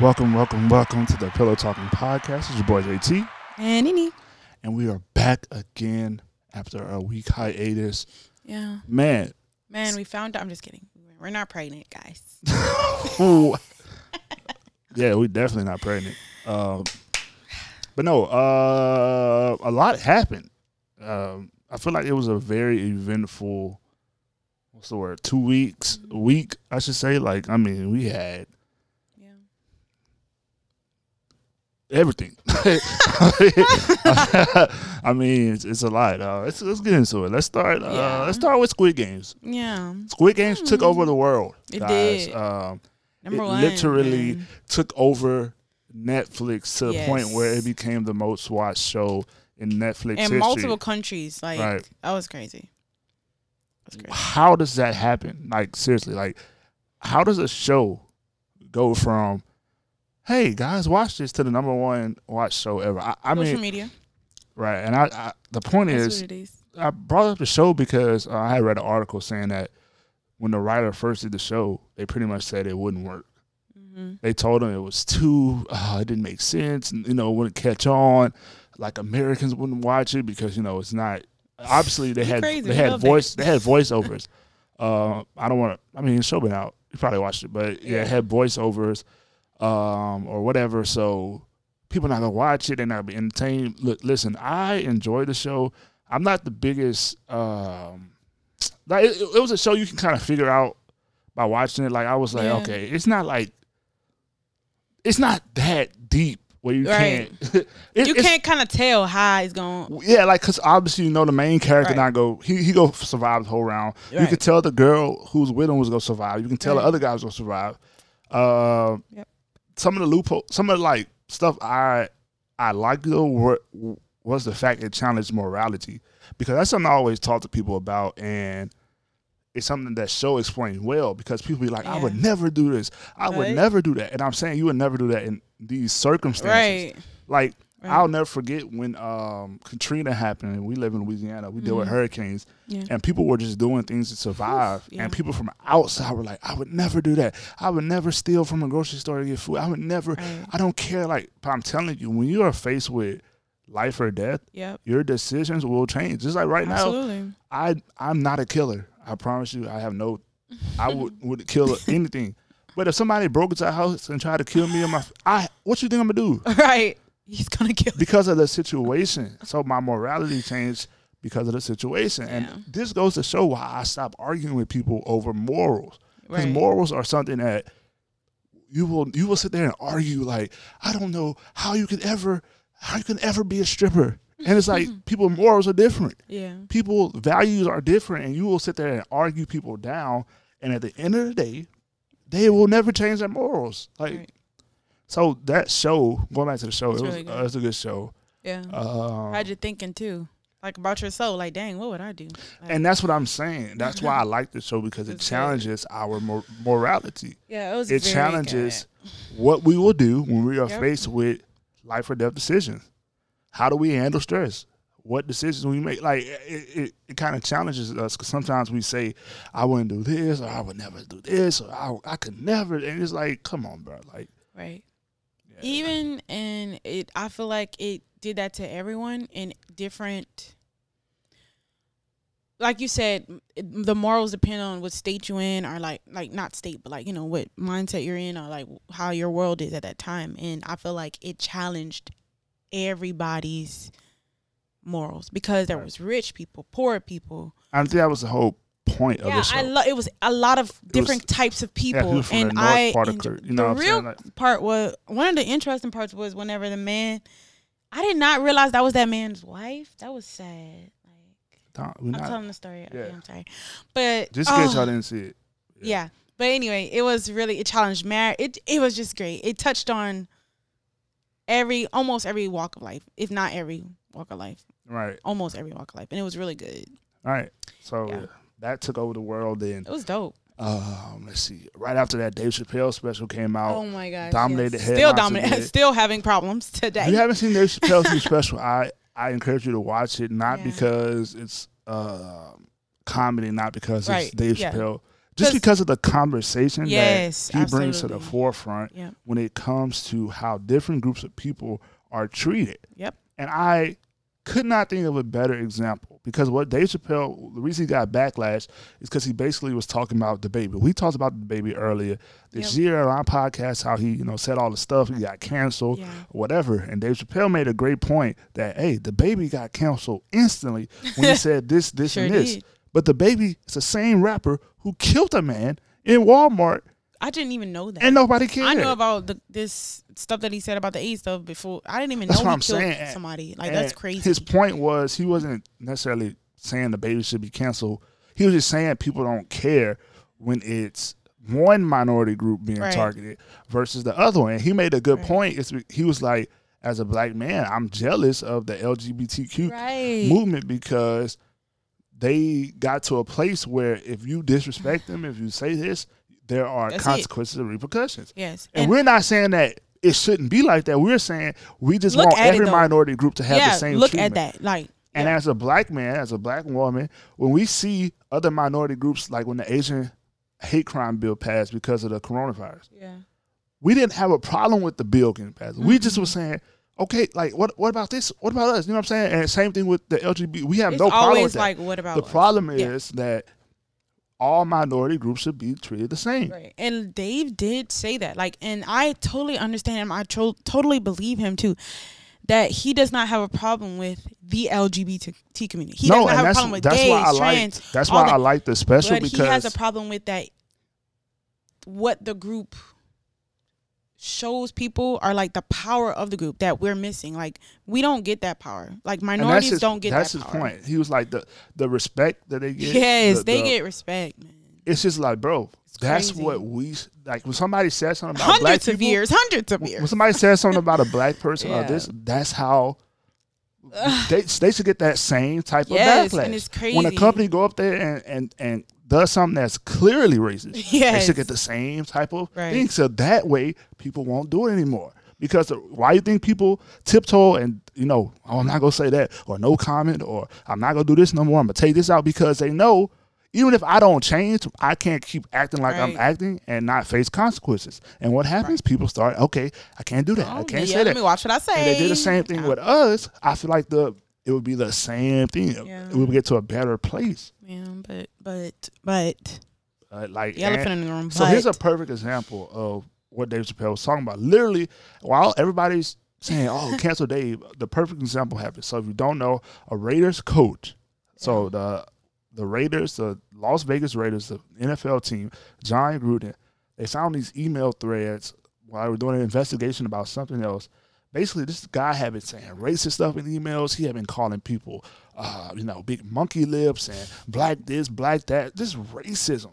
Welcome, welcome, welcome to the Pillow Talking Podcast. It's your boy JT, And Nini. and we are back again after a week hiatus. Yeah. Man, Man, we found out. I'm just kidding. We're not pregnant, guys. yeah, we definitely not pregnant. Um, but no, uh, a lot happened. Um, I feel like it was a very eventful. What's the word? Two weeks, week, I should say. Like, I mean, we had Yeah. Everything. I mean, it's, it's a lot. Uh, let's let's get into it. Let's start. Uh, Yeah. Let's start with Squid Games. Yeah. Squid Games took over the world. It guys. did. Um, Number it one. literally man. took over Netflix to the point where it became the most watched show in Netflix In history. multiple countries. Like, Right. that was crazy. That's crazy. How does that happen? Like seriously, like how does a show go from hey guys watch this to the number one watch show ever? I, I Social mean, media. right? And I, I the point is, it. I brought up the show because uh, I had read an article saying that when the writer first did the show, they pretty much said it wouldn't work. hmm They told him it was too, uh, it didn't make sense, and you know, it wouldn't catch on. Like Americans wouldn't watch it because you know it's not. Obviously, they had crazy. they had voice that. they had voiceovers. uh, I don't want to. I mean, the show been out. You probably watched it, but yeah, it Yeah. had voiceovers, um, or whatever. So people not gonna watch it. They're not gonna be entertained. Look, listen, I enjoy the show. I'm not the biggest. Um, like it, it was a show you can kind of figure out by watching it. Like I was like, Yeah. okay, it's not like it's not that deep where you Right. can't. it- You can't kind of tell how it's going. Yeah, like because obviously you know the main character Right. not go. He he go survive the whole round. You can tell the girl who's with him was gonna survive. You can tell the other guys gonna survive. Uh, Yep. Some of the loophole, some of the like stuff I I like though was the fact it challenged morality because that's something I always talk to people about and. It's something that show explained well because people be like, I would never do this. I would never do that. And I'm saying you would never do that in these circumstances. Right. Like right. I'll never forget when um, Katrina happened. and We live in Louisiana. We deal with Mhm. hurricanes, yeah. and people were just doing things to survive. yeah. And people from outside were like, "I would never do that. I would never steal from a grocery store to get food. I would never. Right. I don't care." Like, but I'm telling you, when you are faced with life or death, Yep. your decisions will change. Just like right now, I I'm not a killer. I promise you, I have no. I would would kill anything. But if somebody broke into our house and tried to kill me, and my, I what you think I'm gonna do? right. He's to kill because of the situation. So my morality changed because of the situation. Yeah. And this goes to show why I stopped arguing with people over morals. Because Right. morals are something that you will you will sit there and argue like, I don't know how you could ever how you can ever be a stripper. And it's like people morals are different. Yeah. People values are different and you will sit there and argue people down and at the end of the day, they will never change their morals. Like Right. So that show, going back to the show, It's it was really good. uh, it's a good show. Yeah. Um, Had you thinking too, like about your soul. Like, dang, what would I do? Like, and that's what I'm saying. That's why I like the show because it It's good. challenges our mor- morality. yeah, it was. It challenges good. what we will do when we are Yep. faced with life or death decisions. How do we handle stress? What decisions we make? Like it, it, it kind of challenges us because sometimes we say, "I wouldn't do this," or "I would never do this," or "I, I could never," and it's like, come on, bro. Like, Right. Even and it, I feel like it did that to everyone in different. Like you said, the morals depend on what state you in, or like like not state, but like you know what mindset you're in, or like how your world is at that time. And I feel like it challenged everybody's morals because there was rich people, poor people. I think that was the whole point of yeah, the show. I love. It was a lot of different types of yeah, people, from and the I part of you know the real? Like, part was one of the interesting parts was whenever the man. I did not realize that was that man's wife. That was sad. Like I'm not, telling the story. yeah. Okay, I'm sorry, but just in case oh, y'all didn't see it. yeah. But anyway, it was really it challenged marriage. It it was just great. It touched on every almost every walk of life, if not every walk of life, Right. almost every walk of life, and it was really good. All right. So Yeah. That took over the world. Then, It was dope. um, let's see. Right after that, Dave Chappelle special came out. Oh my gosh, dominated yes. Still dominant. Still having problems today. If you haven't seen Dave Chappelle's new special, I I encourage you to watch it. Not Yeah. because it's uh, comedy, not because Right, it's Dave yeah. Chappelle. just because of the conversation Yes, that he brings to the forefront Yep. when it comes to how different groups of people are treated. Yep. And I could not think of a better example because what Dave Chappelle, the reason he got backlash is because he basically was talking about DaBaby. We talked about DaBaby earlier this Yep. year on our podcast, how he, you know, said all the stuff, he got canceled, Yeah. whatever. And Dave Chappelle made a great point that, hey, DaBaby got canceled instantly when he said this, this, Sure and this. did. But DaBaby is the same rapper who killed a man in Walmart I didn't even know that. and nobody cared. I know about the, this stuff that he said about the AIDS stuff before. I didn't even That's know what he I'm killed saying. somebody. Like And that's crazy. His point was he wasn't necessarily saying DaBaby should be canceled. He was just saying people don't care when it's one minority group being Right. targeted versus the other one. And he made a good Right. point. It's, he was like, as a black man, I'm jealous of the LGBTQ right. movement because they got to a place where if you disrespect them, if you say this, there are That's it. consequences and repercussions. Yes. And, we're not saying that it shouldn't be like that. We're saying we just want it, every minority group to have yeah, the same thing. look treatment. at that. Like And yeah. as a black man, as a black woman, when we see other minority groups, like when the Asian hate crime bill passed because of the coronavirus, yeah. we didn't have a problem with the bill getting passed. We just Mm-hmm. was saying, okay, like what what about this? What about us? You know what I'm saying? And same thing with the LGBT. We have It's no problem with that. like, what about the us? problem Yeah. is that all minority groups should be treated the same. Right. And Dave did say that. Like, and I totally understand him. I tro- totally believe him too. That he does not have a problem with the LGBT community. He no, doesn't and have a problem with that's gays, why I trans. like that's why that. I like the special but because he has a problem with that. What the group shows people are like the power of the group that we're missing. Like we don't get that power. Like minorities his- don't get that's that his power. point. He was like the the respect that they get. Yes, the- they the- get respect, man. It's just like, bro, that's crazy. what we like. When somebody says something about black Hundreds of people, years, hundreds of years. when somebody says something about a black person or this, that's how they they should get that same type Yes, of backlash. and it's crazy. When a company go up there and and and does something that's clearly racist, they should get the same type of Right. thing. So that way, people won't do it anymore. Because the- why you think people tiptoe and you know, oh, I'm not gonna say that or no comment or I'm not gonna do this no more. I'm gonna take this out because they know. Even if I don't change, I can't keep acting like I'm acting and not face consequences. And what happens? People start, okay, I can't do that. I Oh, can't yeah, say let that. me watch what I say. And they did the same thing Yeah. with us. I feel like the it would be the same thing. Yeah. We would get to a better place. Yeah, but but but Uh, like the elephant and- in the room. so here's a perfect example of what Dave Chappelle was talking about. Literally, while everybody's saying, "Oh, cancel Dave," the perfect example happened. So if you don't know, a Raiders coach, so the the Raiders, the Las Vegas Raiders, the NFL team, Jon Gruden, they found these email threads while they were doing an investigation about something else. Basically, this guy had been saying racist stuff in emails. He had been calling people, uh, you know, big monkey lips and black this, black that. This racism.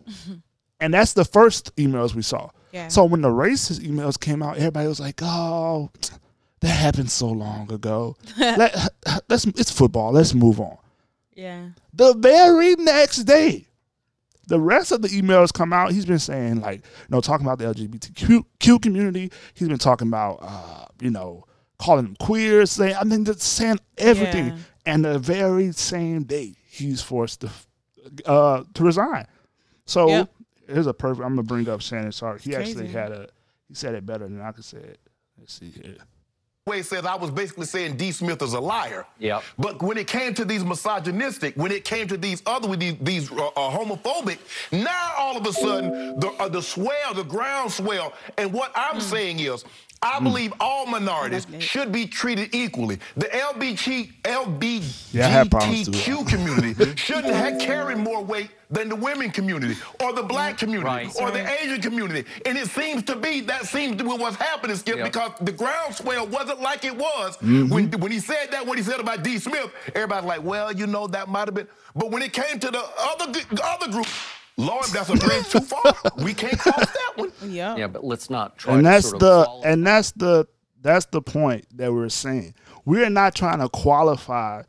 And that's the first emails we saw. Yeah. So when the racist emails came out, everybody was like, "Oh, that happened so long ago. Let, let's it's football. Let's move on." yeah. The very next day, the rest of the emails come out. He's been saying like, you know, talking about the LGBTQ community. He's been talking about, uh, you know, calling them queers. Saying, I mean, just saying everything. Yeah. And the very same day, he's forced to uh, to resign. So Yep. here's a perfect. I'm gonna bring up Shannon Sharpe. He actually had a. He said it better than I could say it. Let's see here. Way says I was basically saying D. Smith is a liar. Yep. But when it came to these misogynistic, when it came to these other, with these, these uh, uh, homophobic, now all of a sudden the uh, the swell, the ground swell, and what I'm Hmm. saying is. I believe all minorities should be treated equally. The LBG, Yeah, I have problems too. LBGTQ community shouldn't have carry more weight than the women community or the black community Right. or the Asian community. And it seems to be that seems to be what's happening, Skip, Yep. because the groundswell wasn't like it was Mm-hmm. when when he said that. What he said about D. Smith, everybody's like, well, you know, that might have been. But when it came to the other the other group, Lord, that's a bridge too far. We can't cross that one. Yeah. Yeah, but let's not try and to that's sort the follow- and that's the that's the point that we're saying. We're not trying to qualify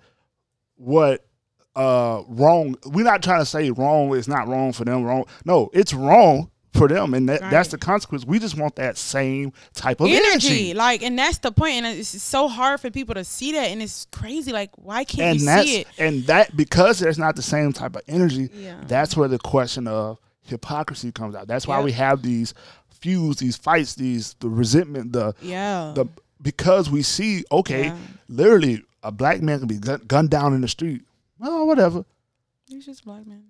what uh wrong. We're not trying to say wrong is not wrong for them. Wrong, no, it's wrong for them, and that, that's the consequence. We just want that same type of energy. energy, Like, and that's the point. And it's so hard for people to see that, and it's crazy. Like, why can't and you see it? and that because there's not the same type of energy. Yeah. That's where the question of hypocrisy comes out. That's why we have these feuds, these fights, these the resentment, the Yeah. the because we see okay, Yeah. literally a black man can be gun, gunned down in the street. Well, whatever. He's just a black man.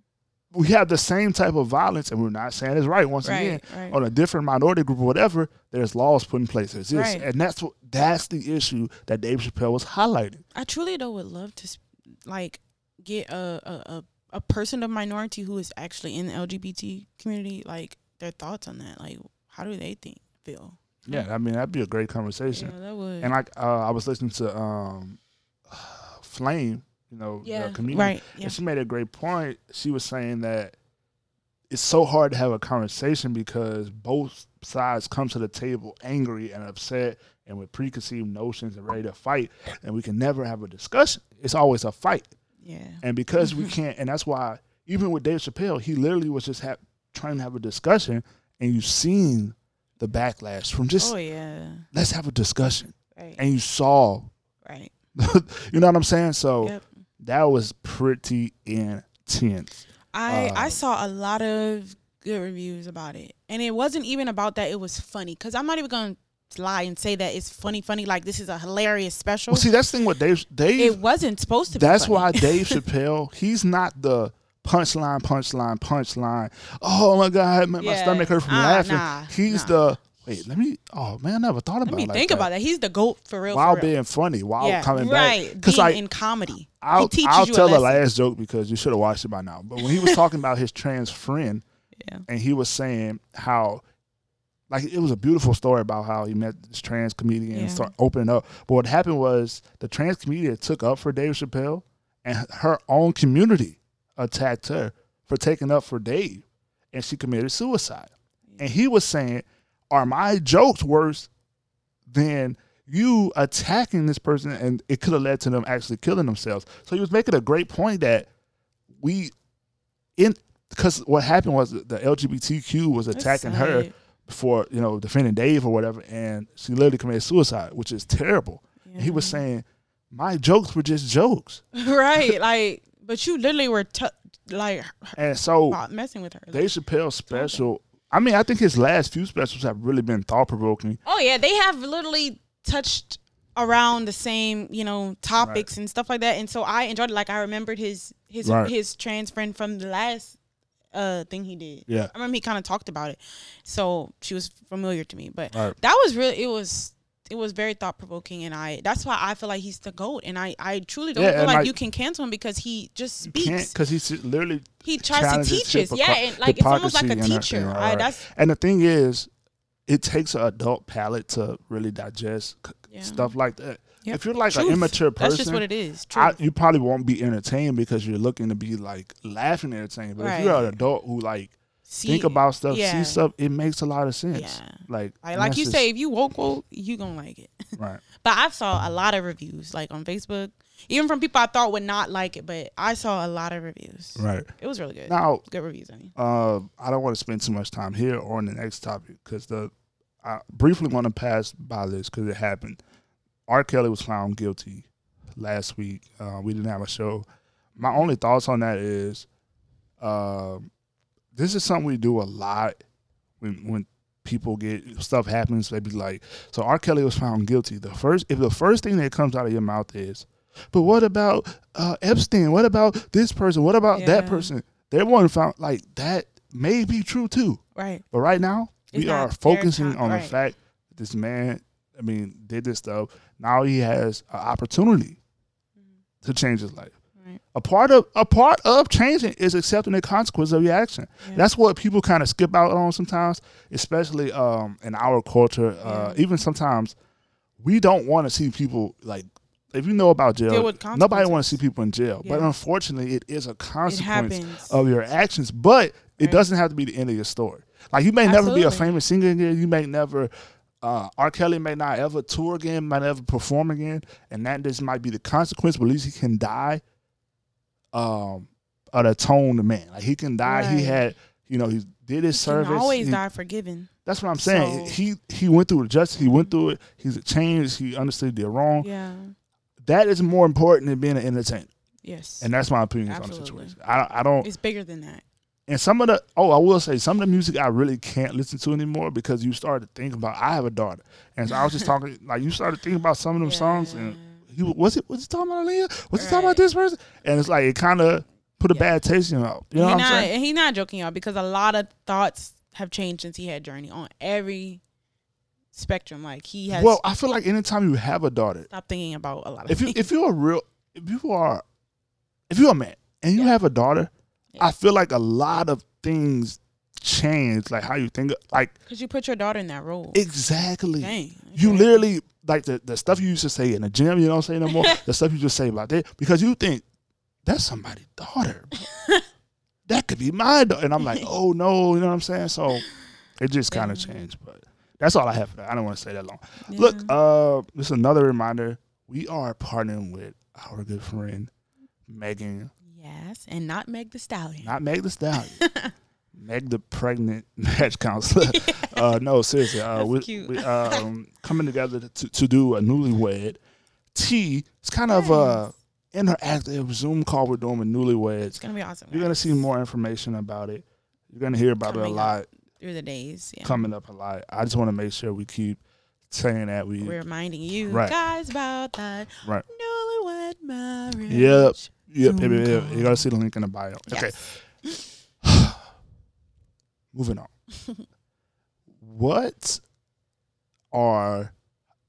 We have the same type of violence, and we're not saying it's right. Once Right, again, right. on a different minority group or whatever, there's laws put in place. There's this, Right. and that's what that's the issue that Dave Chappelle was highlighting. I truly though would love to like get a a, a a person of minority who is actually in the LGBT community, like their thoughts on that. Like, how do they think feel? Yeah, I mean that'd be a great conversation. Yeah, that would. And like uh, I was listening to um, Flame, you know, yeah, the comedian, right. Yeah. and she made a great point. She was saying that it's so hard to have a conversation because both sides come to the table angry and upset and with preconceived notions and ready to fight, and we can never have a discussion. It's always a fight, Yeah. and because we can't, and that's why even with Dave Chappelle, he literally was just ha- trying to have a discussion, and you've seen the backlash from just Oh yeah. let's have a discussion, Right. and you saw right. you know what I'm saying? So Yep. That was pretty intense. I I Uh, saw a lot of good reviews about it, and it wasn't even about that. It was funny because I'm not even gonna lie and say that it's funny. Funny like this is a hilarious special. Well, see, that's the thing with Dave. Dave, it wasn't supposed to. be that's why Dave Chappelle. He's not the punchline, punchline, punchline. Oh my God, my, Yeah. stomach hurt from Ah, laughing. nah, he's nah. the wait. Let me. Oh man, I never thought about. Let me like think that. about that. He's the goat for real. While for real. being funny, while yeah, coming right. back, because being like in comedy, I'll, he teaches I'll tell a the last joke because you should have watched it by now. But when he was talking about his trans friend, Yeah. and he was saying how, like, it was a beautiful story about how he met this trans comedian Yeah. and started opening up. But what happened was the trans comedian took up for Dave Chappelle, and her own community attacked her for taking up for Dave, and she committed suicide. And he was saying, "Are my jokes worse than?" You attacking this person, and it could have led to them actually killing themselves. So he was making a great point that we, in because what happened was the LGBTQ was attacking her for you know defending Dave or whatever, and she literally committed suicide, which is terrible. And he was saying, "My jokes were just jokes," right, like, but you literally were t- like and so uh, messing with her. Like, Dave Chappelle's special. I mean, I think his last few specials have really been thought provoking. oh yeah, they have literally touched around the same, you know, topics and stuff like that. And so I enjoyed it. Like I remembered his his Right. his trans friend from the last uh thing he did. Yeah. I remember he kind of talked about it. So she was familiar to me. But Right. that was really it was it was very thought provoking and I that's why I feel like he's the GOAT and I, I truly don't Yeah, feel like, like, you can cancel him because he just speaks. because he's literally He tries to teach us. Yeah, and like it's almost like a and uh, teacher. right. that's And the thing is, it takes an adult palate to really digest Yeah. stuff like that. Yep. If you're like an immature person, That's just what it is. I, you probably won't be entertained because you're looking to be like laughing entertained. But if you're an adult who like See, think about stuff, yeah. see stuff, it makes a lot of sense. Yeah. Like, Like, like you just- say, if you woke woke, you gonna like it. right? But I saw a lot of reviews, like on Facebook, even from people I thought would not like it. But I saw a lot of reviews. Right. It was really good. Now, good reviews. I mean, uh, I don't want to spend too much time here or on the next topic because the I briefly want to pass by this because it happened. R. Kelly was found guilty last week. Uh, we didn't have a show. My only thoughts on that is, um, this is something we do a lot when when people get stuff happens. They be like, so R. Kelly was found guilty. The first, if the first thing that comes out of your mouth is, but what about uh, Epstein? What about this person? What about that person? They weren't found like that. May be true too, right? but right now It's we are focusing on the fact that this man, I mean, did this stuff. Now he has an opportunity to change his life. Right. A part of a part of changing is accepting the consequence of your action. Yeah. That's what people kind of skip out on sometimes, especially um, in our culture. Uh, Yeah. even sometimes we don't want to see people like. If you know about jail, nobody want to see people in jail. But unfortunately, it is a consequence of your actions. But it Right. doesn't have to be the end of your story. Like you may never be a famous singer again. You may never. Uh, R. Kelly may not ever tour again, might never perform again, and that just might be the consequence. But at least he can die. Um, an atoned man. Like he can die. He had, you know, he did his can service. always He- die forgiven. That's what I'm saying. So- he he went through the justice. he went through it. He's changed. He understood he did wrong. Yeah. That is more important than being an entertainer. Yes. And that's my opinion on the situation. I I don't. it's bigger than that. And some of the oh, I will say some of the music I really can't listen to anymore because you start to think about. I have a daughter, and so I was just talking like you started thinking about some of them songs, and he was it was he talking about Aaliyah? Was he talking about this person? And it's like it kind of put a bad taste in your mouth. You know he what not, I'm saying? and he not joking, y'all, because a lot of thoughts have changed since he had Journey on every spectrum. Like he has Well, I feel like anytime you have a daughter, stop thinking about a lot of if you things. if you're a real if you are if you're a man and you have a daughter, Yeah. I feel like a lot of things change, like how you think. Like Because you put your daughter in that role. exactly, Dang. you literally like the the stuff you used to say in the gym. You don't say no more. the stuff you just say about that because you think that's somebody's daughter. that could be my daughter, and I'm like, oh no, you know what I'm saying? So it just kind of changed, but. That's all I have for that. I don't want to say that long. Look, uh, this is another reminder. We are partnering with our good friend Megan, Yes, and not Meg the Stallion. not Meg the Stallion, Meg the pregnant match counselor. Uh, no, seriously, uh, That's we, cute. we um coming together to, to do a newlywed. tea. it's kind of a interactive Zoom call we're doing with newlyweds. it's gonna be awesome. You're gonna see more information about it. You're gonna hear about it a lot, through the days. Yeah. coming up a lot. I just want to make sure we keep saying that we We're reminding you Right. guys about that right. newlywed marriage. Yep. Yep, Zoom yep, yep, yep. You gotta see the link in the bio. Okay. Moving on. what are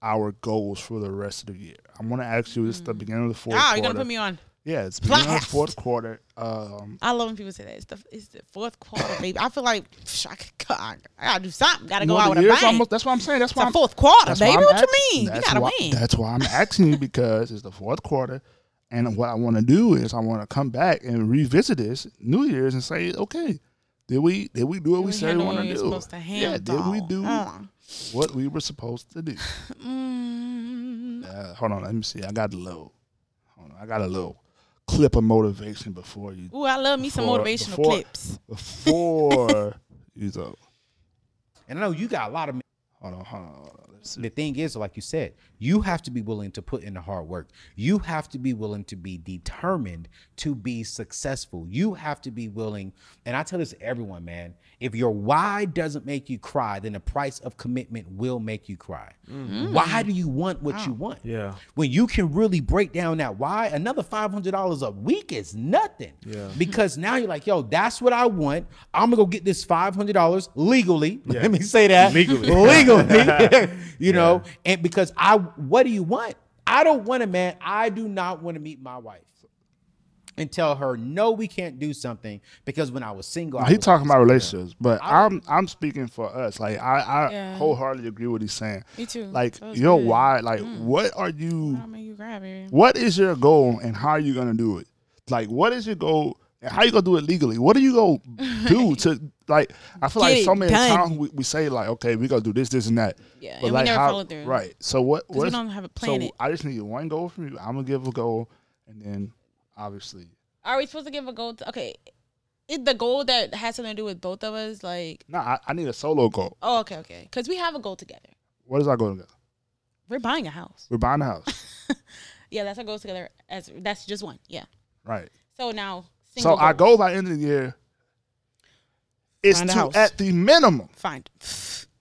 our goals for the rest of the year? I'm gonna ask you. This is the beginning of the fourth Ah, quarter. you're gonna put me on. yeah, it's beginning of the fourth quarter. Um, I love when people say that. It's the it's the fourth quarter, baby. I feel like psh, I, could, I gotta do something. Gotta go out with a bang. almost- that's what I'm saying. That's why the I'm, fourth quarter, baby. What you mean? You gotta why, win. That's why I'm asking you because it's the fourth quarter, and what I want to do is I want to come back and revisit this New Year's and say, okay, did we did we do what Did we we said we handle want to do? supposed to yeah, did we do Uh. what we were supposed to do? Mm, Uh, hold on, let me see. I got a little, hold on, I got a little clip of motivation before you Ooh, I love me some motivational before- clips. before you go. And I know you got a lot of. men. Hold on, hold on, hold on. The thing is, like you said, you have to be willing to put in the hard work. You have to be willing to be determined to be successful. You have to be willing, and I tell this to everyone, man. If your why doesn't make you cry, then the price of commitment will make you cry. Mm-hmm. Why do you want what you want? Yeah. When you can really break down that why, another five hundred dollars a week is nothing. Yeah. Because now you're like, yo, that's what I want. I'm gonna go get this five hundred dollars legally. Let me say that Legally. legally. you know, and because I, what do you want? I don't want a man. I do not want to meet my wife and tell her no, we can't do something because when I was single, I He talking about relationships, but I'm I'm speaking for us. Like I, I Yeah. wholeheartily agree with what he's saying. Me too. Like So it's your good. why, like Mm. what are you? You grab. What is your goal and how are you gonna do it? Like what is your goal and how you gonna do it legally? What are you gonna do to like? I feel Get like so many done. times we, we say like, okay, we gonna do this, this, and that. Yeah, But and like we never how, follow through. Right. So what? we what's- don't have a plan. So planet. I just need one goal from you. I'm gonna give a goal, and then obviously Are we supposed to give a goal? To, okay, is the goal that has something to do with both of us? Like, no, I, I need a solo goal. oh, okay, okay, because we have a goal together. What is our goal together? We're buying a house. We're buying a house, Yeah, that's our goal together. As that's just one. Yeah. right? So now, So our goal. by end of the year is Find to, at the minimum, Find.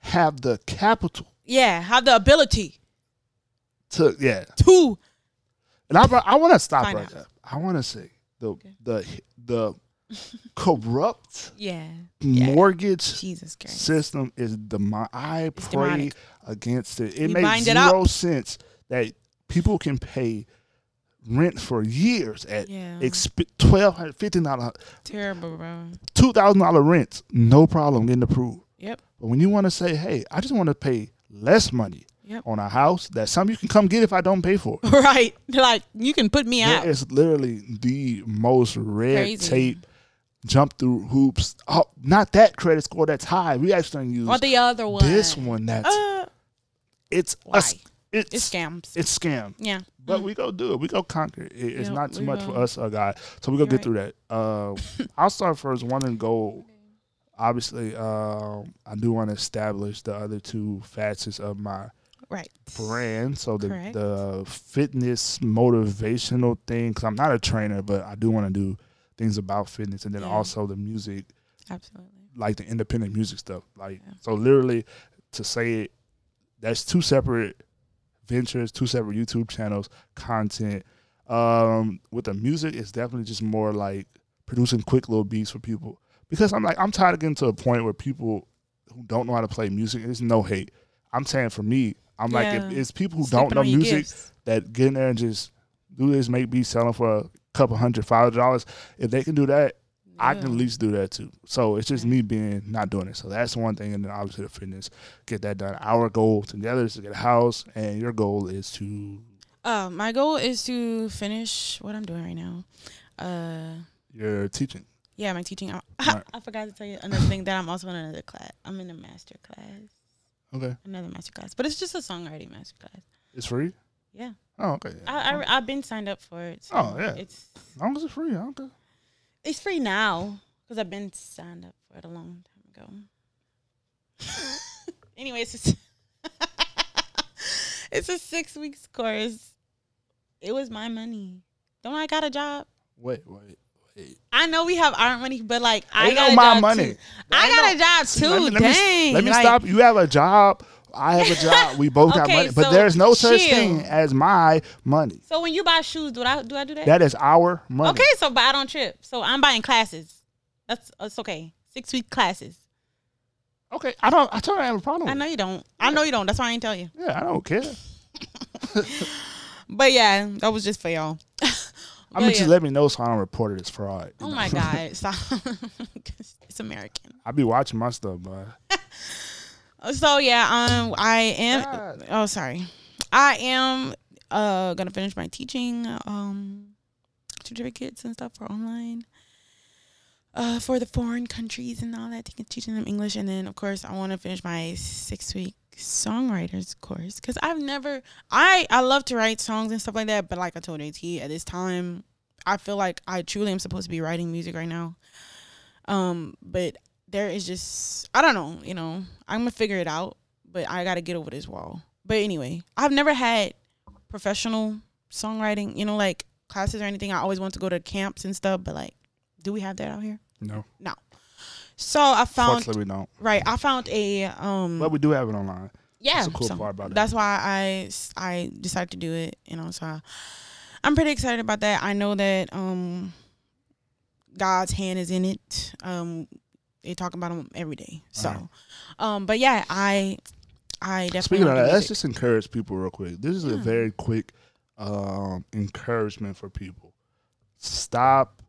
have the capital Yeah, have the ability to yeah. to. And I I want to stop Find right there. I want to say the the the corrupt Yeah. Yeah. mortgage Jesus Christ. system is demonic. I It's pray demonic. against it. It We makes bind it zero sense that people can pay rent for years at Yeah. exp- twelve hundred fifteen dollar Terrible, bro. two thousand dollar rents, no problem getting approved. Yep. But when you want to say, hey, I just want to pay less money Yep. on a house, that's something you can come get if I don't pay for. it. Right. Like you can put me out. It is literally the most red Crazy. tape, jump through hoops. Oh, not that credit score that's high. We actually don't use Or the other one. this one that's Uh, it's why? us. It's it's scams. It's scam. yeah. But we go do it. We go conquer it. It- It's Yep, not too much for us, uh, guy. So we go get right. through that. Uh, I'll start first. One and go. Obviously, um, I do want to establish the other two facets of my Right. brand. So the Correct. the fitness motivational thing. Because I'm not a trainer, but I do want to do things about fitness, and then Yeah. also the music Absolutely. like the independent music stuff. Like so, literally, to say it, that's two separate ventures, two separate YouTube channels, content. Um, with the music, it's definitely just more like producing quick little beats for people. Because I'm like, I'm tired of getting to a point where people who don't know how to play music, there's no hate. I'm saying for me, I'm like, if it's people who Sleeping don't know music gifts. that get in there and just do this, make beats selling for a couple hundred, five hundred dollars. If they can do that, I can at least do that too. So it's just me being not doing it. So that's one thing, and then obviously the fitness, get that done. Our goal together is to get a house, and your goal is to Uh, my goal is to finish what I'm doing right now. Uh, your teaching. yeah, my teaching. I, Right. I forgot to tell you another thing that I'm also in another class. I'm in a master class, Okay, another master class, but it's just a songwriting master class. it's free. Yeah, Oh, okay. I, I I've been signed up for it. So Oh, yeah. it's as long as it's free, okay. It's free now because I've been signed up for it a long time ago. Anyways, it's it's a six weeks course. It was my money. Don't I got a job? Wait, wait, wait. I know we have our money, but like I Ain't got no a my money. too. I got no- a job too. let me, let me- Dang. let me like, stop. You have a job. I have a job. We both got Okay, money, but so there's no such chill. thing as my money. So when you buy shoes, do I do I do that? That is our money. okay, so but I don't trip. So I'm buying classes. That's that's okay. Six week classes. Okay. I don't. I don't have a problem. I know you don't. I know you don't. That's why I ain't tell you. Yeah, I don't care. But yeah, that was just for y'all. I mean, But just yeah. let me know so I don't report it as fraud. Oh know? my god, stop! it's American. I be watching my stuff, but So yeah, um, I am. Oh, sorry. I am uh gonna finish my teaching um certificates and stuff for online. Uh, for the foreign countries and all that, teaching them English, and then of course I want to finish my six week songwriters course because I've never I I love to write songs and stuff like that, but like I told AT at this time, I feel like I truly am supposed to be writing music right now. Um, but there is just I don't know, you know, I'm gonna figure it out, but I gotta get over this wall. But anyway, I've never had professional songwriting, you know, like classes or anything. I always want to go to camps and stuff, but like, do we have that out here? no. No. So I found Fortunately, we don't. right. I found a um. But we do have it online. yeah, that's the cool so part about it. That's why I I decided to do it. You know, so I, I'm pretty excited about that. I know that um, God's hand is in it. Um, they talk about them every day. So, Right. um, but yeah, I I definitely. Speaking of that, let's just encourage people real quick. This is a very quick um, encouragement for people. Stop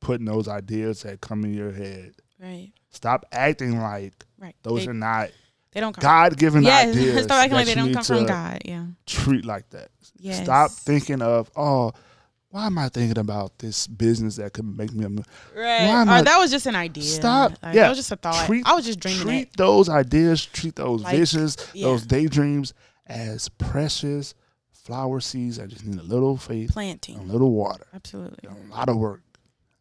putting those ideas that come in your head. right, Stop acting like right. those they, are not they don't. God given yeah, ideas. stop acting like they don't come from God. Yeah. Treat like that. Yes. Stop thinking of oh, why am I thinking about this business that could make me a mil-" Right. Or I- that was just an idea. Stop. Like, yeah, That was just a thought. Treat- I was just dreaming Treat it. those ideas, treat those Like, visions, yeah. those daydreams as precious flower seeds I just need a little faith, planting, a little water, Absolutely. a lot of work,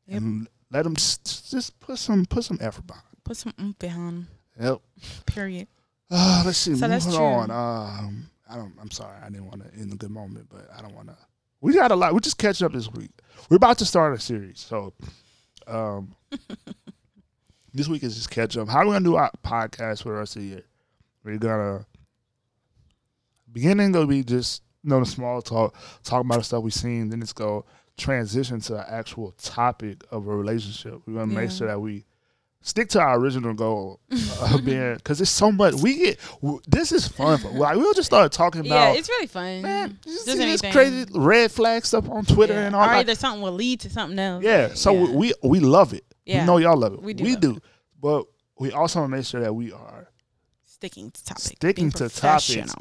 Yep. and let them just, just put some put some effort behind. Put some oomph behind. Yep. Period. Uh, let's see. So that's moving true. on. Um, I don't. I'm sorry. I didn't want to end a good moment, but I don't want to. We got a lot. We're just catching up this week. We're about to start a series, so um, this week is just catch up. How are we gonna do our podcast for the rest of the year? We're gonna beginning gonna be just you know the small talk, talk about the stuff we've seen. Then it's go transition to an actual topic of a relationship. We're gonna make sure that we stick to our original goal of being because it's so much we get w- this is fun for, like we'll just start talking about Yeah, it's really fun. man Just anything. crazy red flag stuff on twitter Yeah. and all or either something will lead to something else. yeah so yeah. we we love it Yeah. we know y'all love it We do we do but we also want to make sure that we are sticking to topic. Sticking to topics.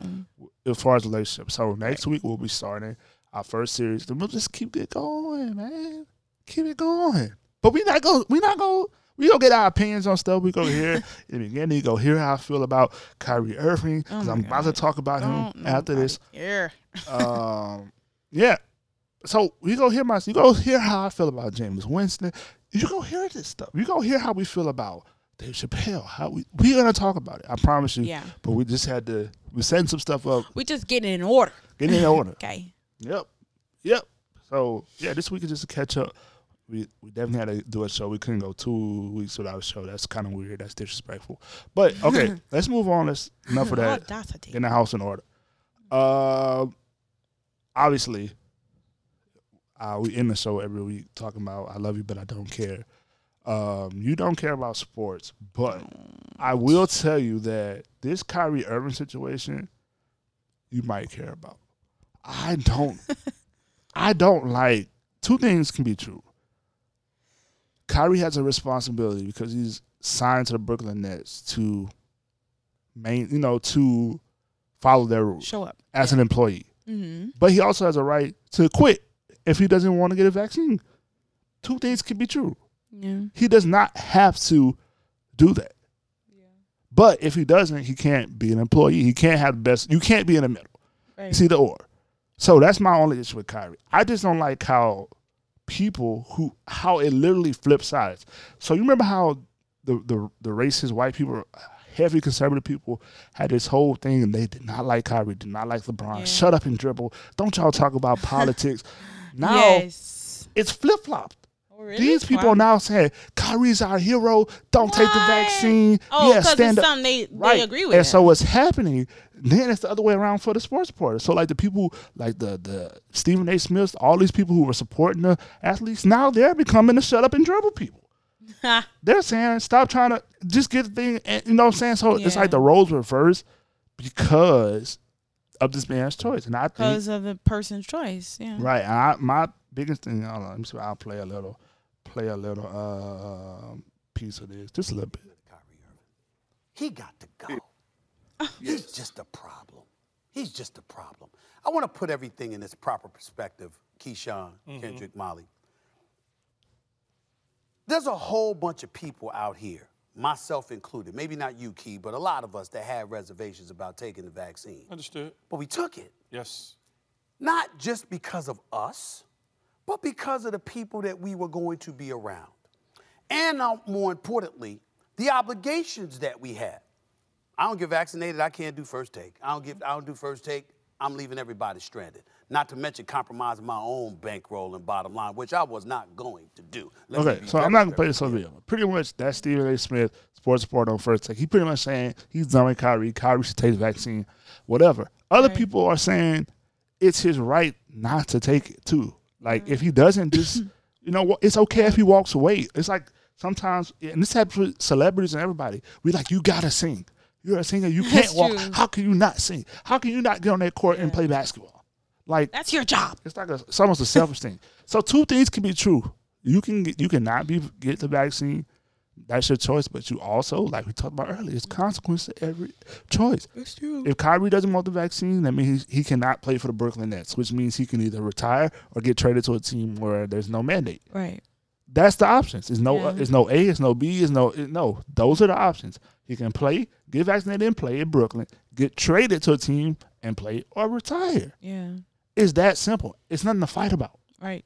as far as relationships so next week we'll be starting our first series then we'll just keep it going man keep it going but we not go we not go we gonna get our opinions on stuff. We go hear in the beginning. You go hear how I feel about Kyrie Irving Oh because my I'm about to talk about him Don't after this. Yeah. um, yeah. So you go hear my, you go hear how I feel about Jameis Winston. You go hear this stuff. You go hear how we feel about Dave Chappelle. How we we gonna talk about it. I promise you. Yeah. But we just had to. We setting some stuff up. We just getting in order. Get in order. Okay. Yep. Yep. So yeah, this week is just a catch up. We we definitely had to do a show. We couldn't go two weeks without a show. That's kind of weird. That's disrespectful. But okay, let's move on. Let's enough of that. Audacity. Get the house in order. Uh, obviously, uh, we end the show every week talking about I love you, but I don't care. Um, you don't care about sports, but I will tell you that this Kyrie Irving situation, you might care about. I don't. I don't like. Two things can be true. Kyrie has a responsibility because he's signed to the Brooklyn Nets to main, you know, to follow their rules Show up. as an employee. Mm-hmm. But he also has a right to quit if he doesn't want to get a vaccine. Two things can be true. Yeah. He does not have to do that. But if he doesn't, he can't be an employee. He can't have the best. You can't be in the middle. Right. It's either or. So that's my only issue with Kyrie. I just don't like how people who how it literally flips sides. So you remember how the the the racist white people, heavy conservative people had this whole thing and they did not like Kyrie, did not like LeBron. Yeah. Shut up and dribble. Don't y'all talk about politics. Now yes. it's flip flopped. Really? These people Wow. are now saying Kyrie's our hero. Don't take the vaccine. Oh, yeah, stand it's up. something they, Right. they agree with. And so what's happening, then it's the other way around for the sports reporters. So like the people like the the Stephen A. Smiths, all these people who were supporting the athletes, now they're becoming the shut up and dribble people. They're saying stop trying to just get the thing and you know what I'm saying? So it's like the roles were reversed because of this man's choice. And I think because of the person's choice. Yeah. Right. And I, my biggest thing, hold on, let me see. I'll play a little, play a little uh, piece of this, just a little bit. Kyrie Irving. He got to go. He's just a problem. He's just a problem. I want to put everything in its proper perspective, Keyshawn, Kendrick, Molly. There's a whole bunch of people out here, myself included, maybe not you, Key, but a lot of us that had reservations about taking the vaccine. Understood. But we took it, Yes. not just because of us, but because of the people that we were going to be around. And now, more importantly, the obligations that we had. I don't get vaccinated, I can't do first take. I don't get I don't do first take, I'm leaving everybody stranded. Not to mention compromising my own bankroll and bottom line, which I was not going to do. Let Okay, so I'm not gonna play this whole clear. video. Pretty much, that's Stephen A. Smith, sports report on first take. He pretty much saying he's done with Kyrie. Kyrie should take the vaccine, whatever. Other people are saying it's his right not to take it too. Like if mm. he doesn't, just you know what? It's okay if he walks away. It's like sometimes, and this happens with celebrities and everybody. We like you gotta sing. You're a singer. You can't That's walk. true. How can you not sing? How can you not get on that court and play basketball? Like That's your job. it's like a, it's almost a selfish thing. So two things can be true. You can you cannot be get the vaccine. That's your choice, but you also, like we talked about earlier, it's consequence to every choice. That's true. If Kyrie doesn't want the vaccine, that means he cannot play for the Brooklyn Nets, which means he can either retire or get traded to a team where there's no mandate. Right. That's the options. It's no, uh, Yeah. it's no A, it's no B, it's no, it- no. Those are the options. He can play, get vaccinated and play in Brooklyn, get traded to a team and play, or retire. Yeah. It's that simple. It's nothing to fight about. Right.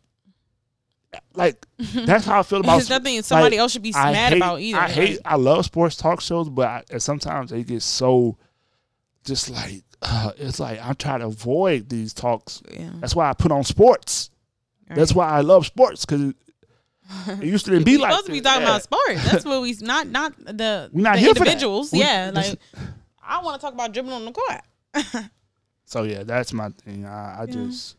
Like that's how I feel about. There's nothing somebody like, else should be I mad hate- about either, I hate. I love sports talk shows, but I, and sometimes they get so, just like uh, it's like I try to avoid these talks. Yeah. That's why I put on sports. That's why I love sports because it, used to be like supposed to be talking Yeah. about sports. That's what we not not the, We're not the here for that. individuals. We- yeah, like I want to talk about dribbling on the court. So yeah, that's my thing. I, I just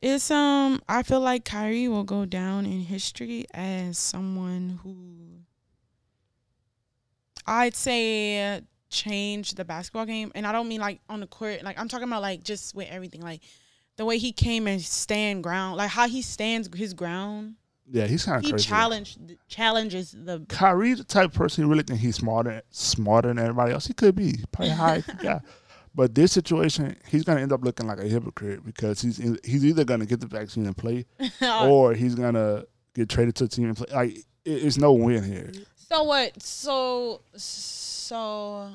It's um I feel like Kyrie will go down in history as someone who I'd say changed the basketball game. And I don't mean like on the court like I'm talking about like just with everything like the way he came and stand ground like how he stands his ground. Yeah, he's kind of he crazy. challenged challenges the Kyrie, the type of person who really think he's smarter, smarter than everybody else. He could be. Probably high. Guy, but this situation, he's gonna end up looking like a hypocrite because he's he's either gonna get the vaccine and play, or he's gonna get traded to a team and play. Like it, it's no win here. So what? So so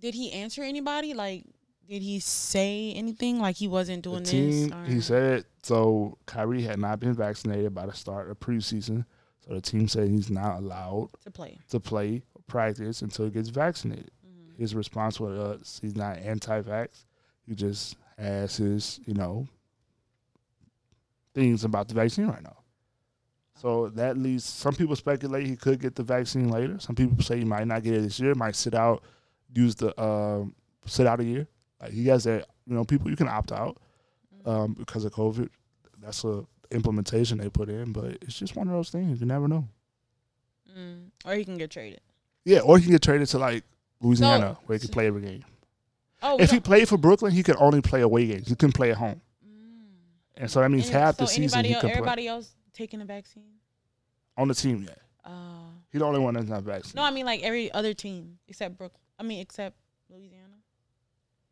did he answer anybody? Like, did he say anything? Like he wasn't The doing team, this? or- he said, so Kyrie had not been vaccinated by the start of preseason, so the team said he's not allowed to play. to play or practice until he gets vaccinated. His response was, uh, he's not anti-vax. He just has his, you know, things about the vaccine right now. So that leads some people speculate he could get the vaccine later. Some people say he might not get it this year, might sit out, use the um, sit out a year. Like he has that, you know, people you can opt out um, because of COVID. That's a implementation they put in, but it's just one of those things. You never know. Mm. Or he can get traded. Yeah, or he can get traded to like Louisiana where he can play every game. Oh, If he played for Brooklyn, he could only play away games. He couldn't play at home. And so that means And half so the season he else, could play everybody else taking the vaccine. on the team. Yeah, Uh, he's the only one that's not vaccinated. no, I mean like every other team except Brooklyn. I mean except Louisiana.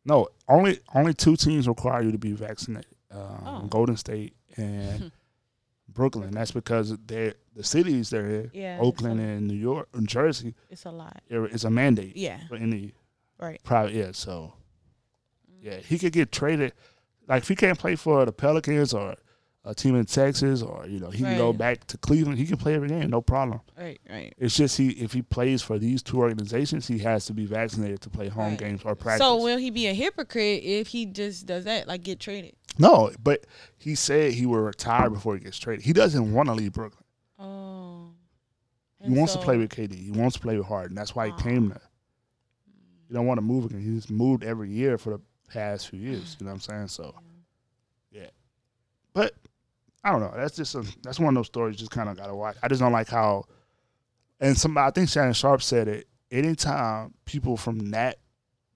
No, only only two teams require you to be vaccinated. Um, Oh. Golden State and Brooklyn. That's because they're the cities they're in, Yeah, Oakland and New York, New Jersey. It's a lot. It's a mandate Yeah. for any Right. private. Yeah, so mm. yeah, he could get traded. Like if he can't play for the Pelicans or a team in Texas, or you know he can go back to Cleveland. He can play every game, no problem. Right. Right. It's just he if he plays for these two organizations, he has to be vaccinated to play home Right. games or practice. So will he be a hypocrite if he just does that, like get traded? No, but he said he will retire before he gets traded. He doesn't want to leave Brooklyn. Oh. He And wants to play with KD. He wants to play with Harden. That's why he came there. He don't want to move again. He's moved every year for the past few years. You know what I'm saying? So, yeah. But I don't know. That's just a, that's one of those stories. Just kind of gotta watch. I just don't like how. And somebody, I think Shannon Sharpe said it. Anytime people from that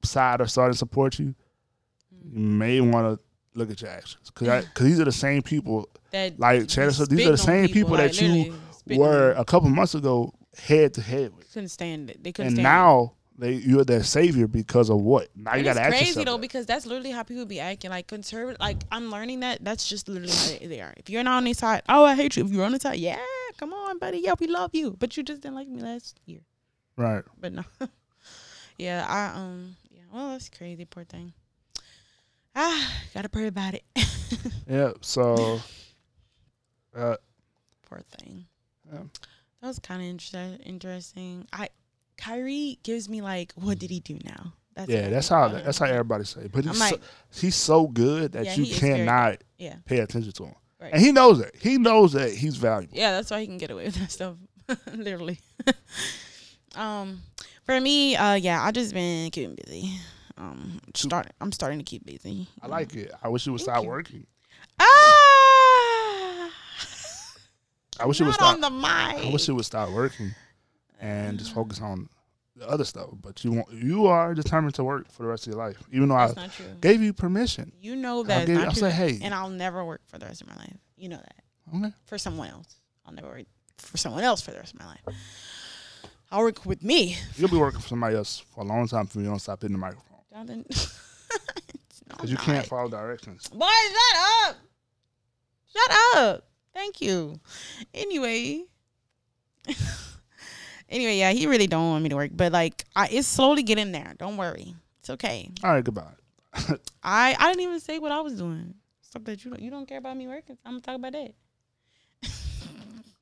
side are starting to support you, you mm. may want to look at your actions because because these are the same people That like Shannon. Sharpe, These are the same people, like, that you literally spitting on were a couple months ago head to head with, couldn't stand it. They couldn't and now they you're their savior because of what? Now it. you got And to it's crazy though that. because that's literally how people be acting. Like conservative, like I'm learning that that's just literally how they- they are. If you're not on their side, oh I hate you. If you're on the side, yeah, come on, buddy, yeah, we love you. But you just didn't like me last year. right. But no, yeah, I um, yeah, well that's crazy, poor thing. Ah, gotta pray about it. yep. So, uh, poor thing. Yeah. That was kind of inter- interesting. I Kyrie gives me like, what did he do now? That's yeah, that's how think that's how everybody say. But he's like- so, he's so good that Yeah, you he is very good. cannot Yeah, pay attention to him, Right. and he knows that. He knows that he's valuable. yeah, that's why he can get away with that stuff. Literally. um, for me, uh, yeah, I just been keeping busy. Um, start. I'm starting to keep busy. I like it. I wish it would Thank stop you. working. I wish it would stop. on the mic. I wish it would stop working, and just focus on the other stuff. But you want you are determined to work for the rest of your life, even though That's I not gave you permission. You know that. not I'll say, hey. and I'll never work for the rest of my life. You know that. Okay. For someone else, I'll never work for someone else for the rest of my life. I'll work with me, You'll be working for somebody else for a long time if you don't stop hitting the microphone. Jonathan. Because you can't follow directions. Boy, shut up. Shut up. Thank you. Anyway. anyway, yeah, he really don't want me to work, but like, I it's slowly getting there. Don't worry, it's okay. All right, goodbye. I I didn't even say what I was doing. Stuff that you don't you don't care about me working. I'm gonna talk about that.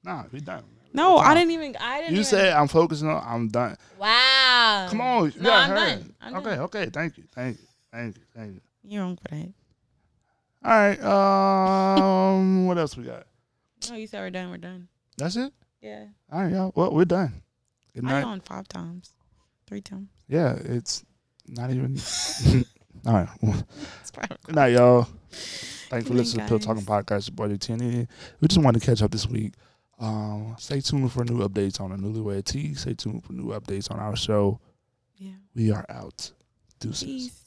Nah, we done. No, I didn't even. I didn't. You even, said I'm focusing on. I'm done. Wow. Come on, you No, got I'm done. I'm okay, done. okay. Thank you, thank you, thank you, thank you. You're wrong for that. All right. Um, what else we got? Oh, you said we're done. We're done. That's it. Yeah. All right, y'all. Well, we're done. Good I night. on five times, three times. Yeah, it's not even. All right. Good night, y'all. Thanks for listening to Pill Talking Podcast. Your boy Tenny. We just wanted to catch up this week. Um, stay tuned for new updates on the Newlywed Tea. Stay tuned for new updates on our show. Yeah. We are out. Deuces. Peace.